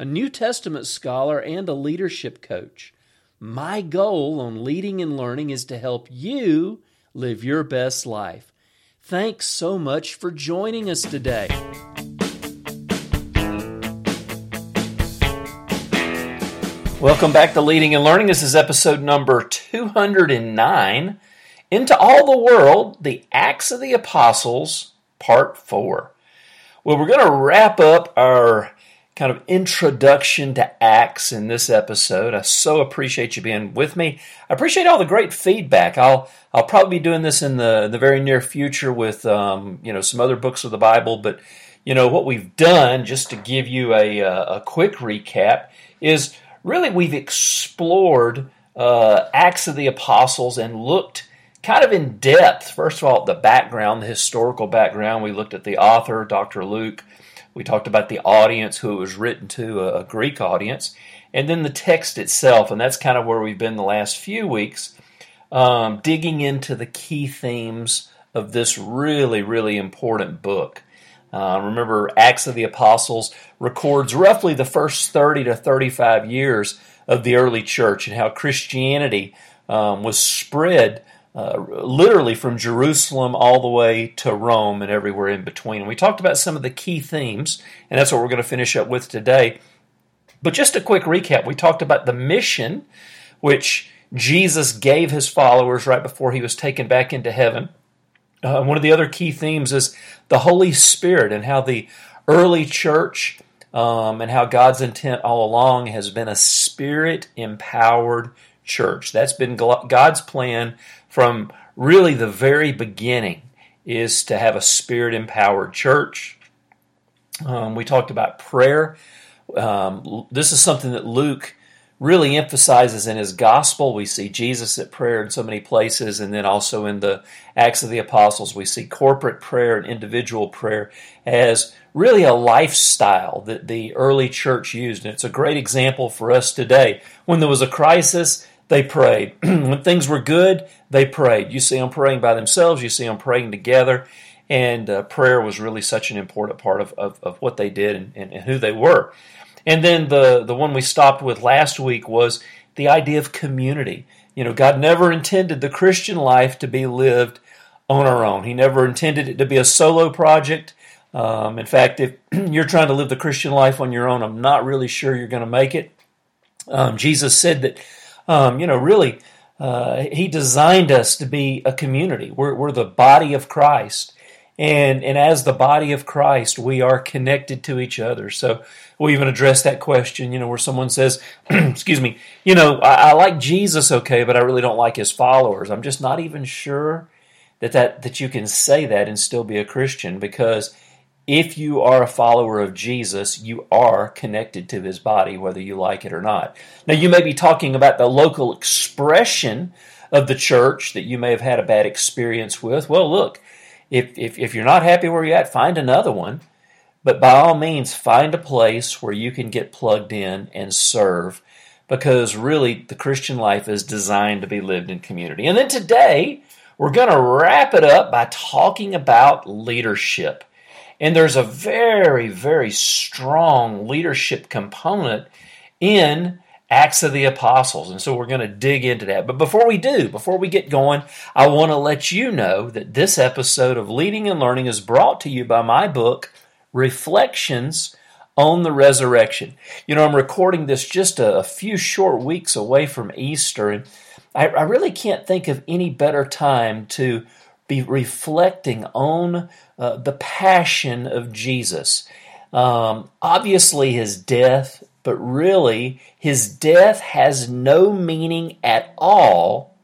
a New Testament scholar, and a leadership coach. My goal on leading and learning is to help you live your best life. Thanks so much for joining us today. Welcome back to Leading and Learning. This is episode number 209. Into All the World, the Acts of the Apostles, Part 4. Well, we're going to wrap up our kind of introduction to Acts in this episode. I so appreciate you being with me. I appreciate all the great feedback. I'll I'll probably be doing this in the the very near future with um, you know some other books of the Bible, but you know what we've done just to give you a a quick recap is really we've explored uh, Acts of the Apostles and looked kind of in depth. First of all, the background, the historical background. We looked at the author, Dr. Luke. We talked about the audience, who it was written to, a, Greek audience, and then the text itself. And that's kind of where we've been the last few weeks, um, digging into the key themes of this really, really important book. Uh, remember, Acts of the Apostles records roughly the first 30 to 35 years of the early church and how Christianity um, was spread uh, literally from Jerusalem all the way to Rome and everywhere in between. And we talked about some of the key themes, and that's what we're going to finish up with today. But just a quick recap we talked about the mission, which Jesus gave his followers right before he was taken back into heaven. Uh, one of the other key themes is the Holy Spirit and how the early church um, and how God's intent all along has been a spirit empowered church. That's been God's plan from really the very beginning is to have a spirit empowered church. Um, we talked about prayer. Um, this is something that Luke really emphasizes in his gospel. We see Jesus at prayer in so many places, and then also in the Acts of the Apostles, we see corporate prayer and individual prayer as really a lifestyle that the early church used. And it's a great example for us today. When there was a crisis, they prayed. when things were good, they prayed. You see them praying by themselves, you see them praying together. And uh, prayer was really such an important part of, of, of what they did and, and, and who they were. And then the, the one we stopped with last week was the idea of community. You know, God never intended the Christian life to be lived on our own. He never intended it to be a solo project. Um, in fact, if you're trying to live the Christian life on your own, I'm not really sure you're going to make it. Um, Jesus said that um, you know, really, uh, he designed us to be a community. We're, we're the body of Christ. And, and as the body of Christ, we are connected to each other. So we even address that question, you know, where someone says, excuse me, you know, I, I like Jesus okay, but I really don't like his followers. I'm just not even sure that, that, that you can say that and still be a Christian because if you are a follower of Jesus, you are connected to his body, whether you like it or not. Now, you may be talking about the local expression of the church that you may have had a bad experience with. Well, look, if, if, if you're not happy where you're at, find another one. But by all means, find a place where you can get plugged in and serve because really the Christian life is designed to be lived in community. And then today, we're going to wrap it up by talking about leadership. And there's a very, very strong leadership component in Acts of the Apostles. And so we're going to dig into that. But before we do, before we get going, I want to let you know that this episode of Leading and Learning is brought to you by my book, Reflections on the Resurrection. You know, I'm recording this just a, a few short weeks away from Easter, and I, I really can't think of any better time to be reflecting on uh, the passion of Jesus. Um, obviously, his death, but really, his death has no meaning at all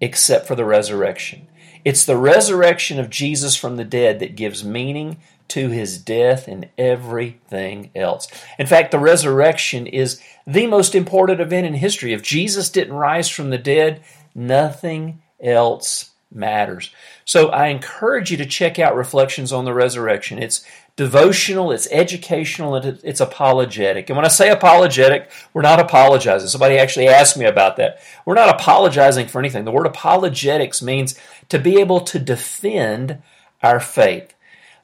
except for the resurrection. It's the resurrection of Jesus from the dead that gives meaning to his death and everything else. In fact, the resurrection is the most important event in history. If Jesus didn't rise from the dead, nothing else matters. So I encourage you to check out Reflections on the Resurrection. It's devotional, it's educational, and it's apologetic. And when I say apologetic, we're not apologizing. Somebody actually asked me about that. We're not apologizing for anything. The word apologetics means to be able to defend our faith.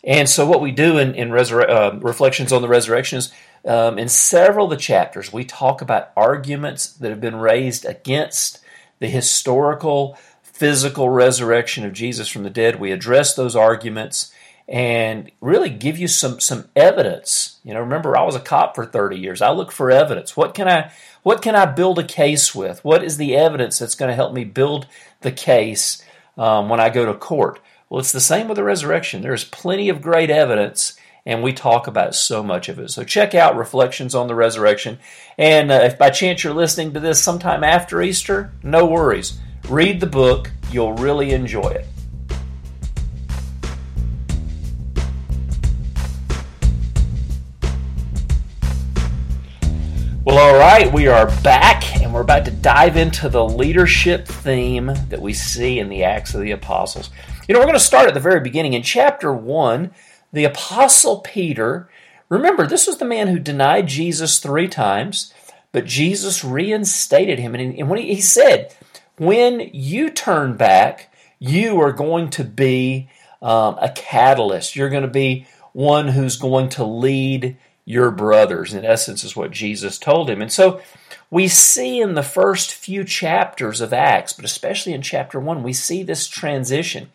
And so, what we do in, in resur- uh, Reflections on the Resurrection is um, in several of the chapters, we talk about arguments that have been raised against the historical, physical resurrection of Jesus from the dead. We address those arguments and really give you some some evidence. You know, remember I was a cop for 30 years. I look for evidence. What can I what can I build a case with? What is the evidence that's going to help me build the case um, when I go to court? Well, it's the same with the resurrection. There's plenty of great evidence, and we talk about so much of it. So check out Reflections on the Resurrection. And uh, if by chance you're listening to this sometime after Easter, no worries. Read the book, you'll really enjoy it. Well, all right, we are back and we're about to dive into the leadership theme that we see in the Acts of the Apostles. You know, we're going to start at the very beginning. In chapter 1, the Apostle Peter, remember, this was the man who denied Jesus three times, but Jesus reinstated him. And when he, he said, When you turn back, you are going to be um, a catalyst. You're going to be one who's going to lead your brothers, in essence, is what Jesus told him. And so we see in the first few chapters of Acts, but especially in chapter one, we see this transition.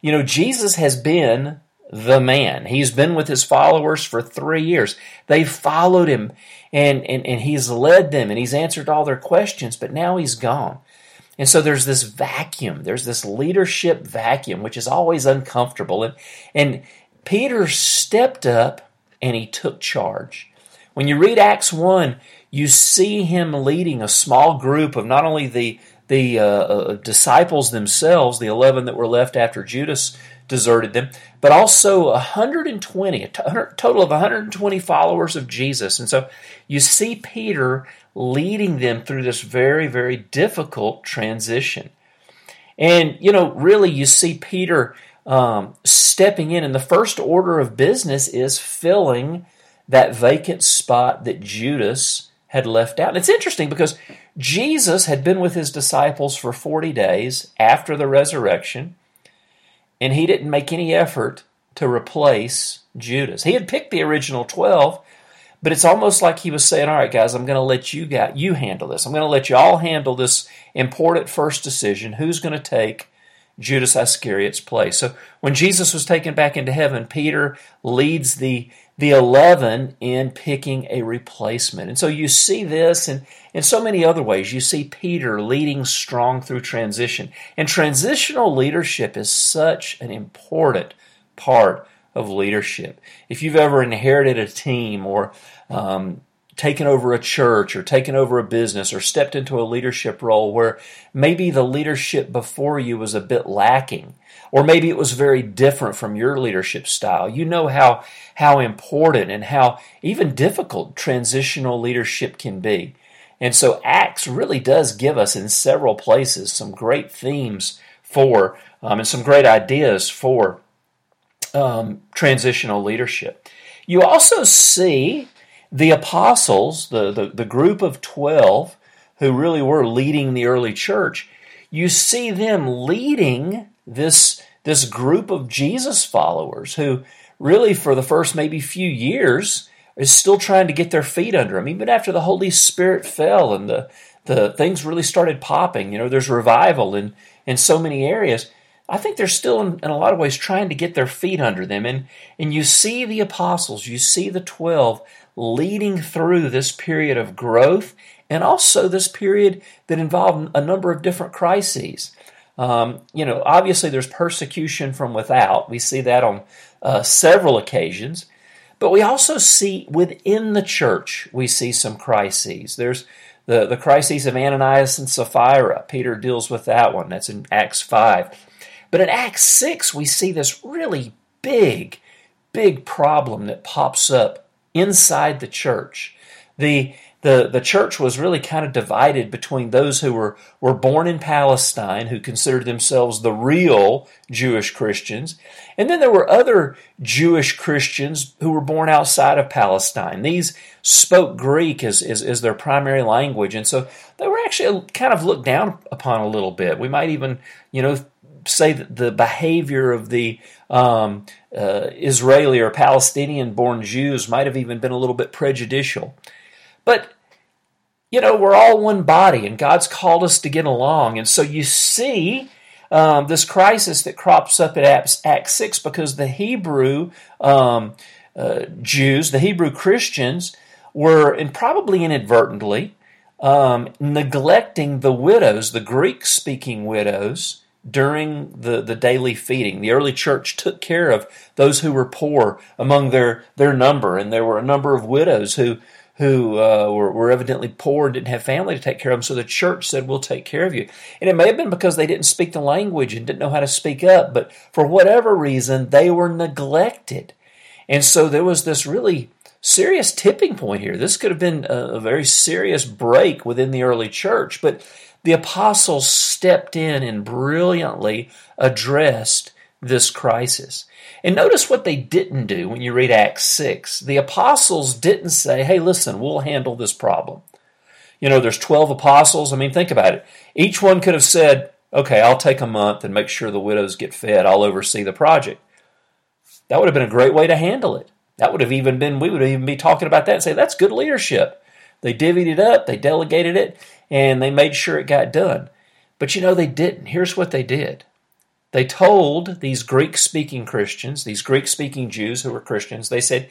You know, Jesus has been the man. He's been with his followers for three years. They've followed him and, and, and he's led them and he's answered all their questions, but now he's gone. And so there's this vacuum. There's this leadership vacuum, which is always uncomfortable. And, and Peter stepped up and he took charge. When you read Acts 1, you see him leading a small group of not only the the uh, uh, disciples themselves, the 11 that were left after Judas deserted them, but also 120, a total of 120 followers of Jesus. And so you see Peter leading them through this very, very difficult transition. And, you know, really, you see Peter um, stepping in. And the first order of business is filling that vacant spot that Judas had left out. And it's interesting because Jesus had been with his disciples for 40 days after the resurrection, and he didn't make any effort to replace Judas. He had picked the original 12, but it's almost like he was saying, All right, guys, I'm going to let you, guys, you handle this. I'm going to let you all handle this important first decision. Who's going to take Judas Iscariot's place. So when Jesus was taken back into heaven, Peter leads the the 11 in picking a replacement. And so you see this and in so many other ways. You see Peter leading strong through transition. And transitional leadership is such an important part of leadership. If you've ever inherited a team or um, taken over a church or taken over a business or stepped into a leadership role where maybe the leadership before you was a bit lacking or maybe it was very different from your leadership style. You know how how important and how even difficult transitional leadership can be. And so acts really does give us in several places some great themes for um, and some great ideas for um, transitional leadership. You also see the apostles, the, the, the group of 12 who really were leading the early church, you see them leading this, this group of Jesus followers who really for the first maybe few years is still trying to get their feet under them. Even after the Holy Spirit fell and the, the things really started popping, you know, there's revival in, in so many areas. I think they're still in, in, a lot of ways trying to get their feet under them. And, and you see the apostles, you see the 12 leading through this period of growth and also this period that involved a number of different crises. Um, you know, obviously there's persecution from without. We see that on uh, several occasions. But we also see within the church, we see some crises. There's the, the crises of Ananias and Sapphira. Peter deals with that one. That's in Acts 5. But in Acts 6, we see this really big big problem that pops up inside the church. The the, the church was really kind of divided between those who were, were born in Palestine, who considered themselves the real Jewish Christians, and then there were other Jewish Christians who were born outside of Palestine. These spoke Greek as, as, as their primary language, and so they were actually kind of looked down upon a little bit. We might even, you know, say that the behavior of the um, uh, Israeli or Palestinian born Jews might have even been a little bit prejudicial. But you know, we're all one body and God's called us to get along. And so you see um, this crisis that crops up at Acts, Acts 6 because the Hebrew um, uh, Jews, the Hebrew Christians, were, and probably inadvertently, um, neglecting the widows, the Greek speaking widows, during the, the daily feeding. The early church took care of those who were poor among their, their number, and there were a number of widows who who uh, were, were evidently poor and didn't have family to take care of them. So the church said, We'll take care of you. And it may have been because they didn't speak the language and didn't know how to speak up, but for whatever reason, they were neglected. And so there was this really serious tipping point here. This could have been a, a very serious break within the early church, but the apostles stepped in and brilliantly addressed this crisis. And notice what they didn't do when you read Acts 6. The apostles didn't say, hey, listen, we'll handle this problem. You know, there's 12 apostles. I mean, think about it. Each one could have said, okay, I'll take a month and make sure the widows get fed. I'll oversee the project. That would have been a great way to handle it. That would have even been, we would even be talking about that and say, that's good leadership. They divvied it up, they delegated it, and they made sure it got done. But you know, they didn't. Here's what they did they told these Greek speaking Christians, these Greek speaking Jews who were Christians, they said,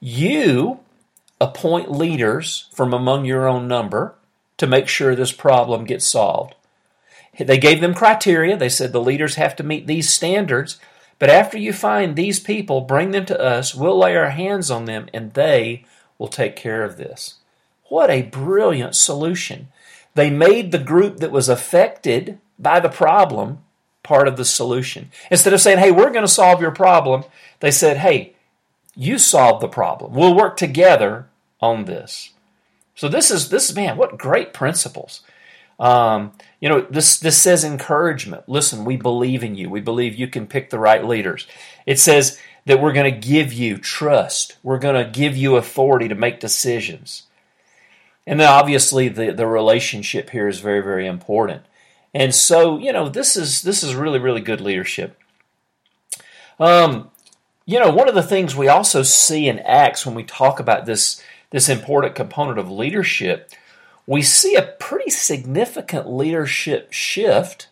You appoint leaders from among your own number to make sure this problem gets solved. They gave them criteria. They said the leaders have to meet these standards. But after you find these people, bring them to us. We'll lay our hands on them and they will take care of this. What a brilliant solution. They made the group that was affected by the problem part of the solution. Instead of saying, hey, we're going to solve your problem, they said, hey, you solve the problem. We'll work together on this. So this is this man, what great principles. Um, you know, this this says encouragement. Listen, we believe in you. We believe you can pick the right leaders. It says that we're going to give you trust. We're going to give you authority to make decisions. And then obviously the, the relationship here is very, very important. And so, you know, this is this is really really good leadership. Um, you know, one of the things we also see in Acts when we talk about this this important component of leadership, we see a pretty significant leadership shift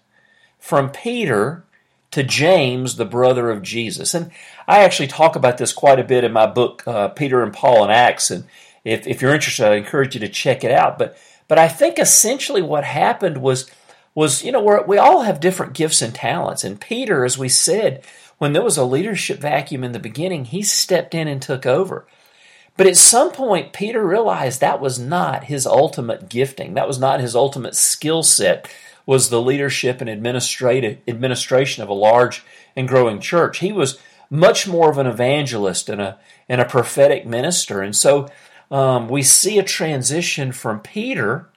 from Peter to James, the brother of Jesus. And I actually talk about this quite a bit in my book, uh, Peter and Paul and Acts. And if, if you're interested, I encourage you to check it out. But but I think essentially what happened was was, you know, we we all have different gifts and talents. And Peter, as we said, when there was a leadership vacuum in the beginning, he stepped in and took over. But at some point, Peter realized that was not his ultimate gifting. That was not his ultimate skill set, was the leadership and administrative administration of a large and growing church. He was much more of an evangelist and a, and a prophetic minister. And so um, we see a transition from Peter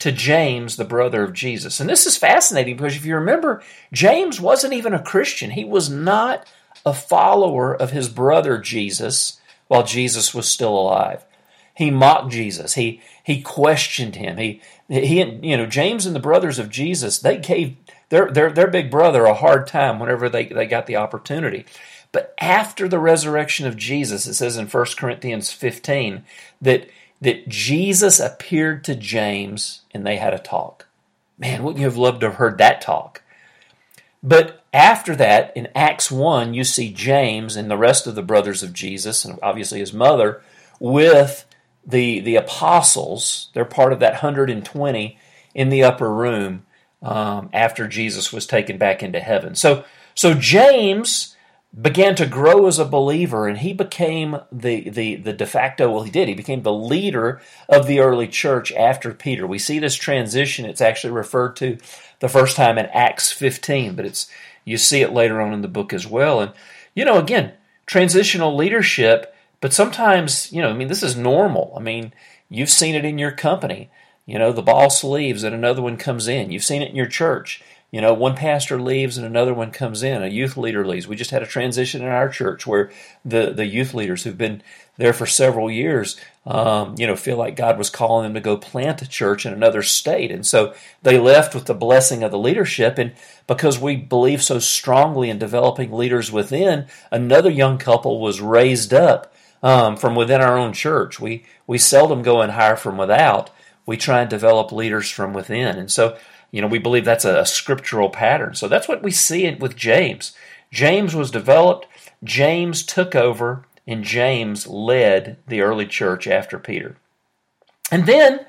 to James, the brother of Jesus. And this is fascinating because if you remember, James wasn't even a Christian. He was not a follower of his brother Jesus while Jesus was still alive. He mocked Jesus. He he questioned him. He he you know James and the brothers of Jesus they gave their their their big brother a hard time whenever they they got the opportunity. But after the resurrection of Jesus, it says in 1 Corinthians 15 that that Jesus appeared to James and they had a talk. Man, wouldn't you have loved to have heard that talk? But after that, in Acts 1, you see James and the rest of the brothers of Jesus, and obviously his mother, with the, the apostles. They're part of that 120 in the upper room um, after Jesus was taken back into heaven. So, so James began to grow as a believer and he became the, the, the de facto, well, he did, he became the leader of the early church after Peter. We see this transition, it's actually referred to the first time in Acts 15, but it's, you see it later on in the book as well. And, you know, again, transitional leadership, but sometimes, you know, I mean, this is normal. I mean, you've seen it in your company. You know, the boss leaves and another one comes in. You've seen it in your church. You know, one pastor leaves and another one comes in. A youth leader leaves. We just had a transition in our church where the, the youth leaders who've been there for several years, um, you know, feel like God was calling them to go plant a church in another state. And so they left with the blessing of the leadership. And because we believe so strongly in developing leaders within, another young couple was raised up um, from within our own church. We, we seldom go and hire from without. We try and develop leaders from within. And so you know, we believe that's a, a scriptural pattern. So that's what we see it with James. James was developed, James took over, and James led the early church after Peter. And then,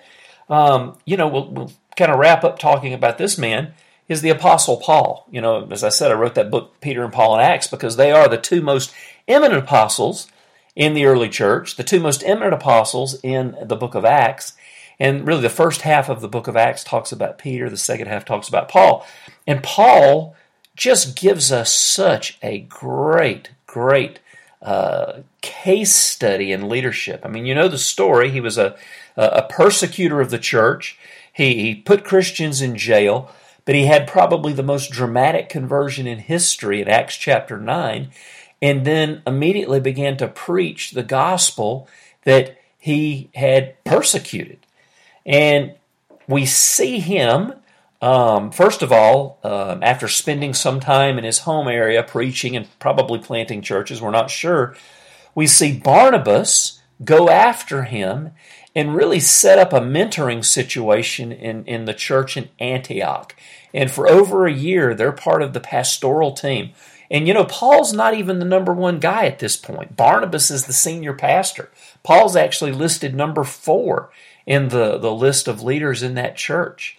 um, you know, we'll, we'll kind of wrap up talking about this man is the Apostle Paul. You know, as I said, I wrote that book, Peter and Paul and Acts, because they are the two most eminent apostles in the early church, the two most eminent apostles in the book of Acts. And really, the first half of the book of Acts talks about Peter, the second half talks about Paul. And Paul just gives us such a great, great uh, case study in leadership. I mean, you know the story. He was a, a persecutor of the church, he, he put Christians in jail, but he had probably the most dramatic conversion in history in Acts chapter 9, and then immediately began to preach the gospel that he had persecuted. And we see him, um, first of all, um, after spending some time in his home area preaching and probably planting churches, we're not sure. We see Barnabas go after him and really set up a mentoring situation in, in the church in Antioch. And for over a year, they're part of the pastoral team. And you know, Paul's not even the number one guy at this point. Barnabas is the senior pastor. Paul's actually listed number four in the, the list of leaders in that church.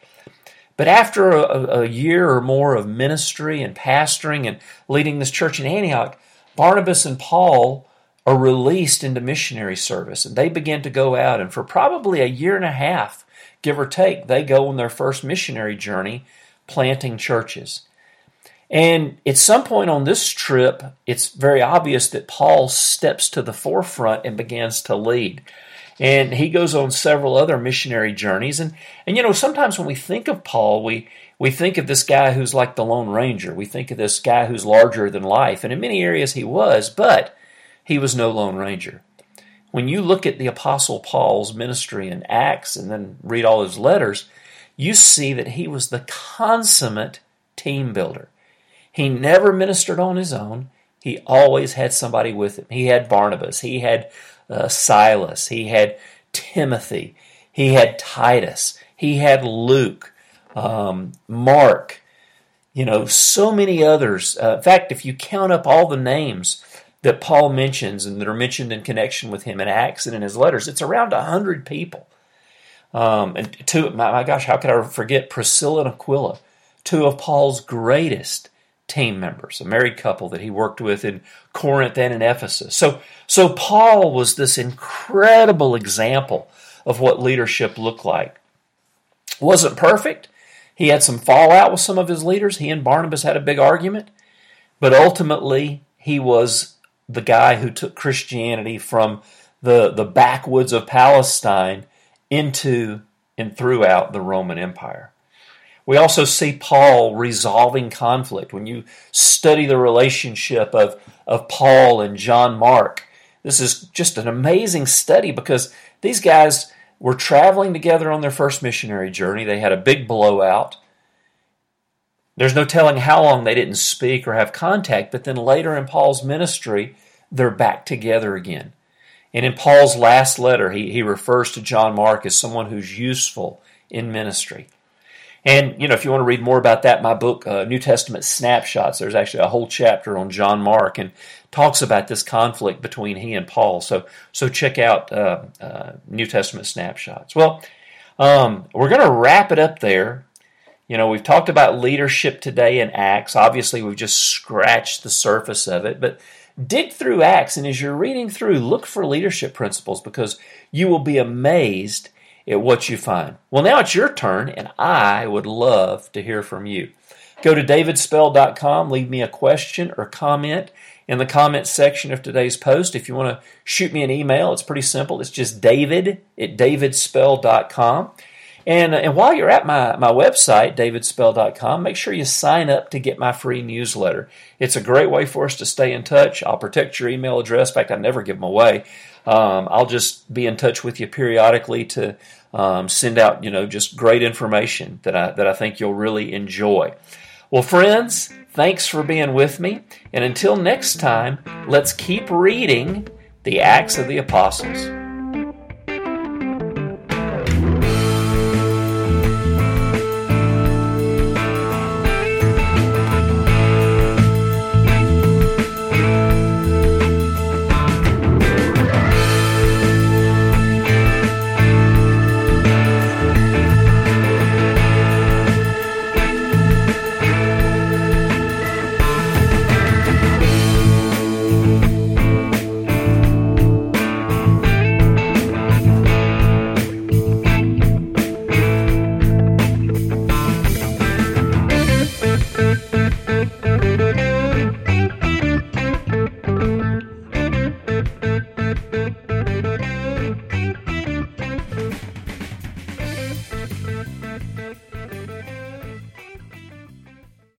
But after a, a, year or more of ministry and pastoring and leading this church in Antioch, Barnabas and Paul are released into missionary service and they begin to go out. And for probably a year and a half, give or take, they go on their first missionary journey planting churches. And at some point on this trip, it's very obvious that Paul steps to the forefront and begins to lead. And he goes on several other missionary journeys. And, and you know, sometimes when we think of Paul, we, we think of this guy who's like the Lone Ranger. We think of this guy who's larger than life. And in many areas he was, but he was no Lone Ranger. When you look at the Apostle Paul's ministry in Acts and then read all his letters, you see that he was the consummate team builder. He never ministered on his own. He always had somebody with him. He had Barnabas. He had uh, Silas, he had Timothy, he had Titus, he had Luke, um, Mark, you know, so many others. Uh, in fact, if you count up all the names that Paul mentions and that are mentioned in connection with him in Acts and in his letters, it's around a hundred people. Um, and two, my, my gosh, how could I forget Priscilla and Aquila, two of Paul's greatest team members, a married couple that he worked with in Corinth and in Ephesus. So, so Paul was this incredible example of what leadership looked like. Wasn't perfect. He had some fallout with some of his leaders. He and Barnabas had a big argument, but ultimately he was the guy who took Christianity from the, the backwoods of Palestine into and throughout the Roman Empire. We also see Paul resolving conflict. When you study the relationship of, of Paul and John Mark, this is just an amazing study because these guys were traveling together on their first missionary journey. They had a big blowout. There's no telling how long they didn't speak or have contact, but then later in Paul's ministry, they're back together again. And in Paul's last letter, he, he refers to John Mark as someone who's useful in ministry. And, you know, if you want to read more about that, my book, uh, New Testament Snapshots, there's actually a whole chapter on John Mark and talks about this conflict between he and Paul. So, so check out uh, uh, New Testament Snapshots. Well, um, we're going to wrap it up there. You know, we've talked about leadership today in Acts. Obviously, we've just scratched the surface of it, but dig through Acts, and as you're reading through, look for leadership principles because you will be amazed at what you find. Well, now it's your turn, and I would love to hear from you. Go to davidspell.com, leave me a question or comment, in the comments section of today's post. If you want to shoot me an email, it's pretty simple. It's just david at davidspell.com. And, and while you're at my, my website, davidspell.com, make sure you sign up to get my free newsletter. It's a great way for us to stay in touch. I'll protect your email address. In fact, I never give them away. Um, I'll just be in touch with you periodically to um, send out, you know, just great information that I, that I think you'll really enjoy. Well, friends, thanks for being with me. And until next time, let's keep reading the Acts of the Apostles.